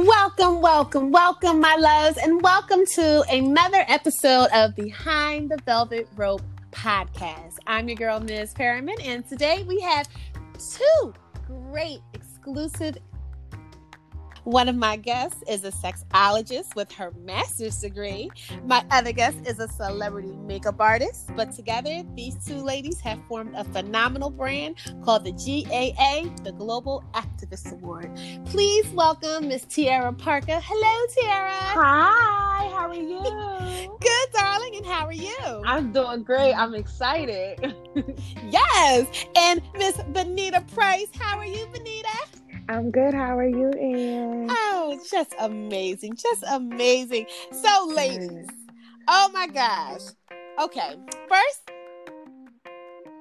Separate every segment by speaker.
Speaker 1: Welcome, welcome, welcome, my loves, and welcome to another episode of Behind the Velvet Rope podcast. I'm your girl, Ms. Perriman, and today we have two great exclusive one of my guests is a sexologist with her master's degree. My other guest is a celebrity makeup artist. But together, these two ladies have formed a phenomenal brand called the GAA, the Global Activist Award. Please welcome Miss Tiara Parker. Hello, Tiara.
Speaker 2: Hi, how are you?
Speaker 1: Good, darling. And how are you?
Speaker 2: I'm doing great. I'm excited.
Speaker 1: yes. And Miss Benita Price. How are you, Benita?
Speaker 3: I'm good. How are you, Ann?
Speaker 1: Oh, just amazing. Just amazing. So, ladies, oh my gosh. Okay, first,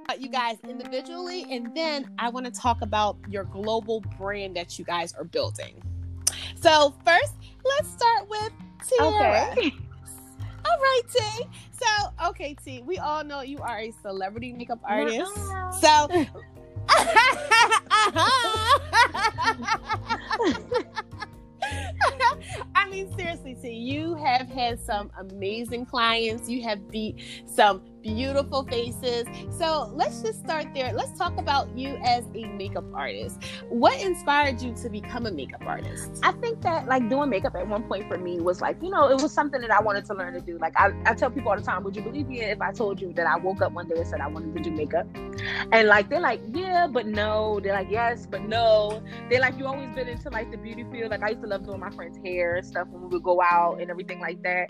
Speaker 1: uh, you guys individually, and then I want to talk about your global brand that you guys are building. So, first, let's start with Tiara. Okay. All right, T. So, okay, T, we all know you are a celebrity makeup artist. So, had some amazing clients. You have beat some beautiful faces. So let's just start there. Let's talk about you as a makeup artist. What inspired you to become a makeup artist?
Speaker 2: I think that like doing makeup at one point for me was like, you know, it was something that I wanted to learn to do. Like I, I tell people all the time, would you believe me if I told you that I woke up one day and said I wanted to do makeup? And like they're like, yeah, but no. They're like, yes, but no. They're like, you always been into like the beauty field. Like I used to love doing my friends' hair and stuff when we would go out and everything like that.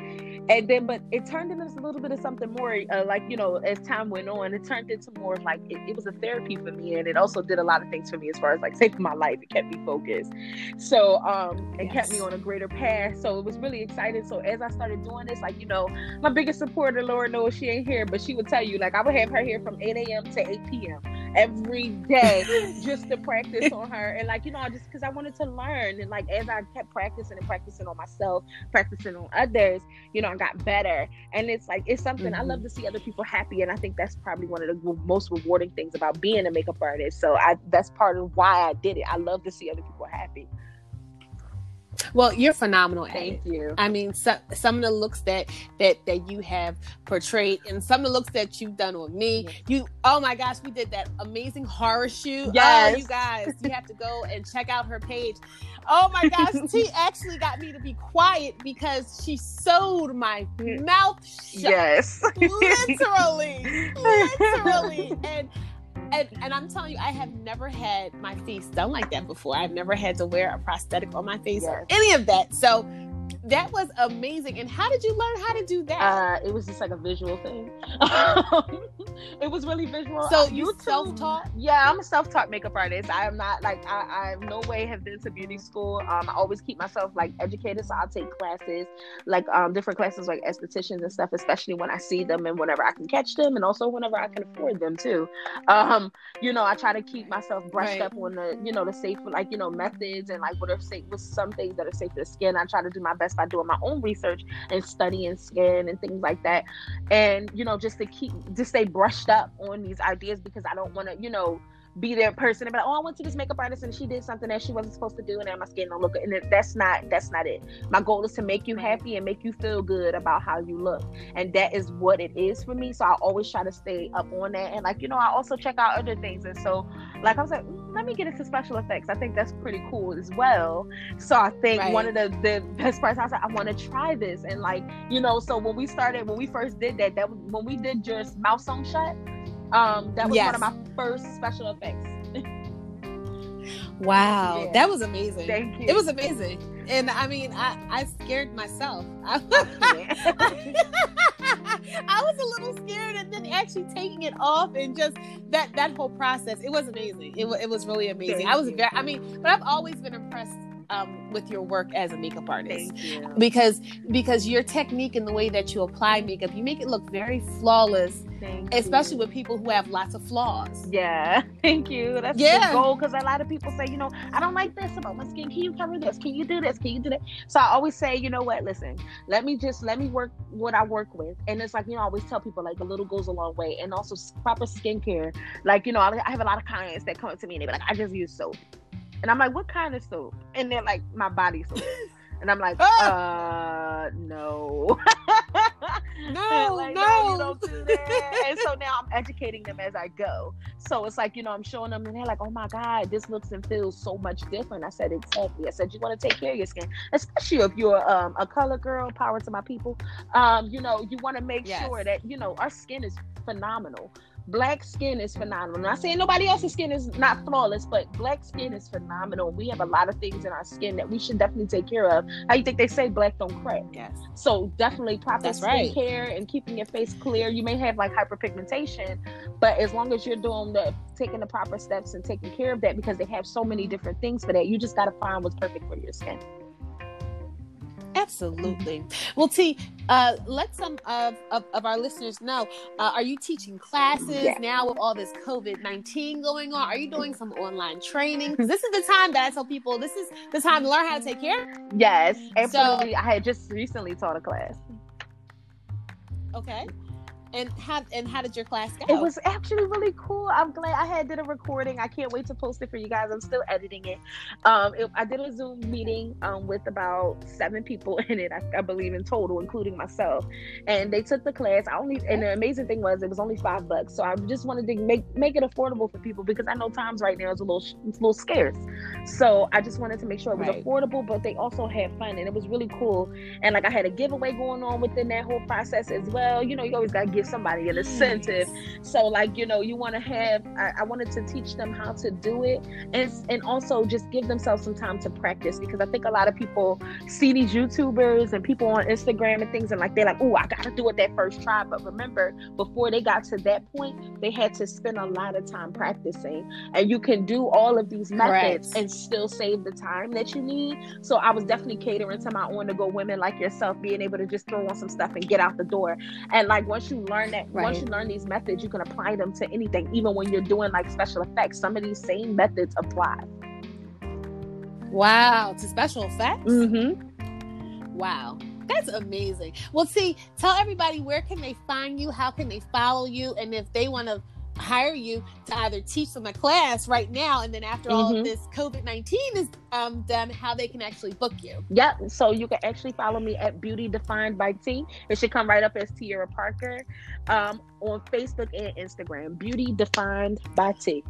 Speaker 2: And then, but it turned into a little bit of something more uh, like, you know, as time went on, it turned into more of like it, it, was a therapy for me, and it also did a lot of things for me as far as like saving my life. It kept me focused, so um, it yes. kept me on a greater path. So it was really exciting. So as I started doing this, like you know, my biggest supporter, Laura knows she ain't here, but she would tell you like I would have her here from 8 a.m. to 8 p.m every day just to practice on her. And like you know just because i wanted to learn. And like as i kept practicing and practicing on myself practicing on others you know i got better. And it's like it's something mm-hmm. i love mm-hmm. to see other people happy. And i think that's probably one of the most rewarding things about being a makeup artist. So i that's part of why i did it. I love to see other people happy
Speaker 1: well, you're phenomenal.
Speaker 2: Thank you.
Speaker 1: I mean, so, some of the looks that that that you have portrayed, and some of the looks that you've done with me. You, oh my gosh, we did that amazing horror shoot.
Speaker 2: Oh, yes,
Speaker 1: oh, you guys, you have to go and check out her page. Oh my gosh, T actually got me to be quiet because she sewed my mm. mouth shut.
Speaker 2: Yes,
Speaker 1: literally, literally, and and, and I'm telling you, I have never had my face done like that before. I've never had to wear a prosthetic on my face yes. or any of that. So that was amazing. And how did you learn how to do that?
Speaker 2: Uh, it was just like a visual thing. it was really visual.
Speaker 1: So you self-taught?
Speaker 2: Yeah, I'm a self-taught makeup artist. I am not like I, I no way have been to beauty school. Um, I always keep myself like educated, so I'll take classes, like um, different classes like estheticians and stuff, especially when I see them and whenever I can catch them, and also whenever I can afford them too. Um, you know, I try to keep myself brushed right. up on the you know the safe like you know methods and like what are safe with some things that are safe for the skin. I try to do my best by doing my own research and studying skin and things like that. And, you know, just to keep, to stay brushed up on these ideas because I don't want to, you know, be their person and be like, oh, I went to this makeup artist and she did something that she wasn't supposed to do, and now my skin don't look good. And that's not that's not it. My goal is to make you happy and make you feel good about how you look, and that is what it is for me. So I always try to stay up on that, and like you know, I also check out other things. And so, like I was like, let me get into special effects. I think that's pretty cool as well. So I think right. one of the the best parts I was like, I want to try this, and like you know, so when we started, when we first did that, that was when we did just Mouse sewn shut um, that was yes. one of my first special effects.
Speaker 1: wow, yeah. that was amazing.
Speaker 2: Thank you.
Speaker 1: It was amazing, and I mean, I I scared myself. Was a little scared, and then actually taking it off and just that that whole process. It was amazing. It, it was really amazing. Thank I was you. very. I mean, but I've always been impressed um, with your work as a makeup artist. Because because your technique and the way that you apply makeup you make it look very flawless
Speaker 2: Thank
Speaker 1: especially
Speaker 2: you.
Speaker 1: with people who have lots of flaws.
Speaker 2: Yeah thank you. That's yeah. the goal because a lot of people say you know i don't like this about my skin. Can you cover this? Can you do this? Can you do that? So i always say you know what? Listen let me just let me work what i work with. And it's like you know i always tell people like a little goes a long way. And also proper skincare like you know i, I have a lot of clients that come up to me and they be like i just use soap And I'm like, what kind of soap? And they're like, my body soap. And I'm like,
Speaker 1: Ah!
Speaker 2: uh, no.
Speaker 1: No,
Speaker 2: like,
Speaker 1: no.
Speaker 2: don't do and so now I'm educating them as I go. So it's like, you know, I'm showing them and they're like, oh my God, this looks and feels so much different. I said, exactly. I said, you want to take care of your skin, especially if you're um, a color girl, power to my people. Um, you know, you want to make
Speaker 1: Yes.
Speaker 2: sure that, you know, our skin is phenomenal. Black skin is phenomenal. I'm not saying nobody else's skin is not flawless, but black skin is phenomenal. We have a lot of things in our skin that we should definitely take care of. How you think they say black don't crack?
Speaker 1: Yes.
Speaker 2: So definitely proper
Speaker 1: That's right.
Speaker 2: skincare and keeping your face clear. You may have like hyperpigmentation, but as long as you're doing the taking the proper steps and taking care of that, because they have so many different things for that, you just got to find what's perfect for your skin.
Speaker 1: Absolutely. Well, T, uh, let some of, of, of our listeners know. Uh, are you teaching classes now with all this COVID nineteen going on? Are you doing some online training? Because this is the time that I tell people this is the time to learn how to take care.
Speaker 2: Yes, absolutely. I had just recently taught a class.
Speaker 1: Okay. And how and how did your class go?
Speaker 2: It was actually really cool. I'm glad I had did a recording. I can't wait to post it for you guys. I'm still editing it. Um, it, I did a Zoom meeting um, with about seven people in it, I, I believe in total, including myself. And they took the class. I only and the amazing thing was it was only five bucks. So I just wanted to make make it affordable for people because I know times right now is a little it's a little scarce. So I just wanted to make sure it was
Speaker 1: Right.
Speaker 2: affordable, but they also had fun and it was really cool. And like I had a giveaway going on within that whole process as well. You know, you always gotta give somebody an incentive. So like you know, you want to have. I, I wanted to teach them how to do it, and and also just give themselves some time to practice because I think a lot of people see these YouTubers and people on Instagram and things, and like they're like, oh, I gotta do it that first try. But remember, before they got to that point, they had to spend a lot of time practicing, and you can do all of these methods
Speaker 1: Correct.
Speaker 2: and still save the time that you need. So I was definitely catering to my on the go women like yourself, being able to just throw on some stuff and get out the door. And like once you learn that, once you learn these methods, you can apply them to anything, even when you're doing like special effects. Some of these same methods apply.
Speaker 1: wow, to special effects.
Speaker 2: Mm-hmm.
Speaker 1: Wow. That's amazing. Well, see, tell everybody where can they find you, how can they follow you, and if they want to hire you to either teach them a class right now, and then after all
Speaker 2: Mhm.
Speaker 1: of this COVID nineteen is um, done, how they can actually book you.
Speaker 2: Yep. So you can actually follow me at Beauty Defined by T. It should come right up as Tierra Parker um, on Facebook and Instagram. Beauty Defined by T.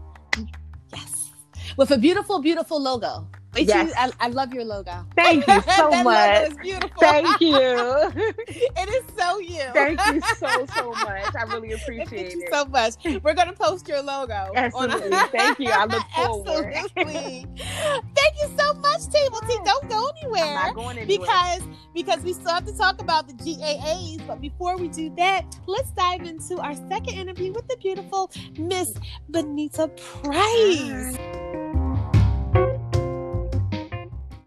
Speaker 1: Yes, with a beautiful, beautiful logo. It's
Speaker 2: Yes.
Speaker 1: you- I, I love your logo.
Speaker 2: Thank you so
Speaker 1: that
Speaker 2: much.
Speaker 1: Logo is beautiful.
Speaker 2: Thank you.
Speaker 1: it is so you.
Speaker 2: Thank you so so much. I really appreciate it.
Speaker 1: Thank you
Speaker 2: it.
Speaker 1: so much. We're gonna post your logo. on-
Speaker 2: Absolutely. Thank you. I look forward.
Speaker 1: Absolutely. Thank you so much, Table T. Don't go anywhere.
Speaker 2: I'm not going anywhere.
Speaker 1: because because we still have to talk about the GAAs. But before we do that, let's dive into our second interview with the beautiful Miss Benita Price.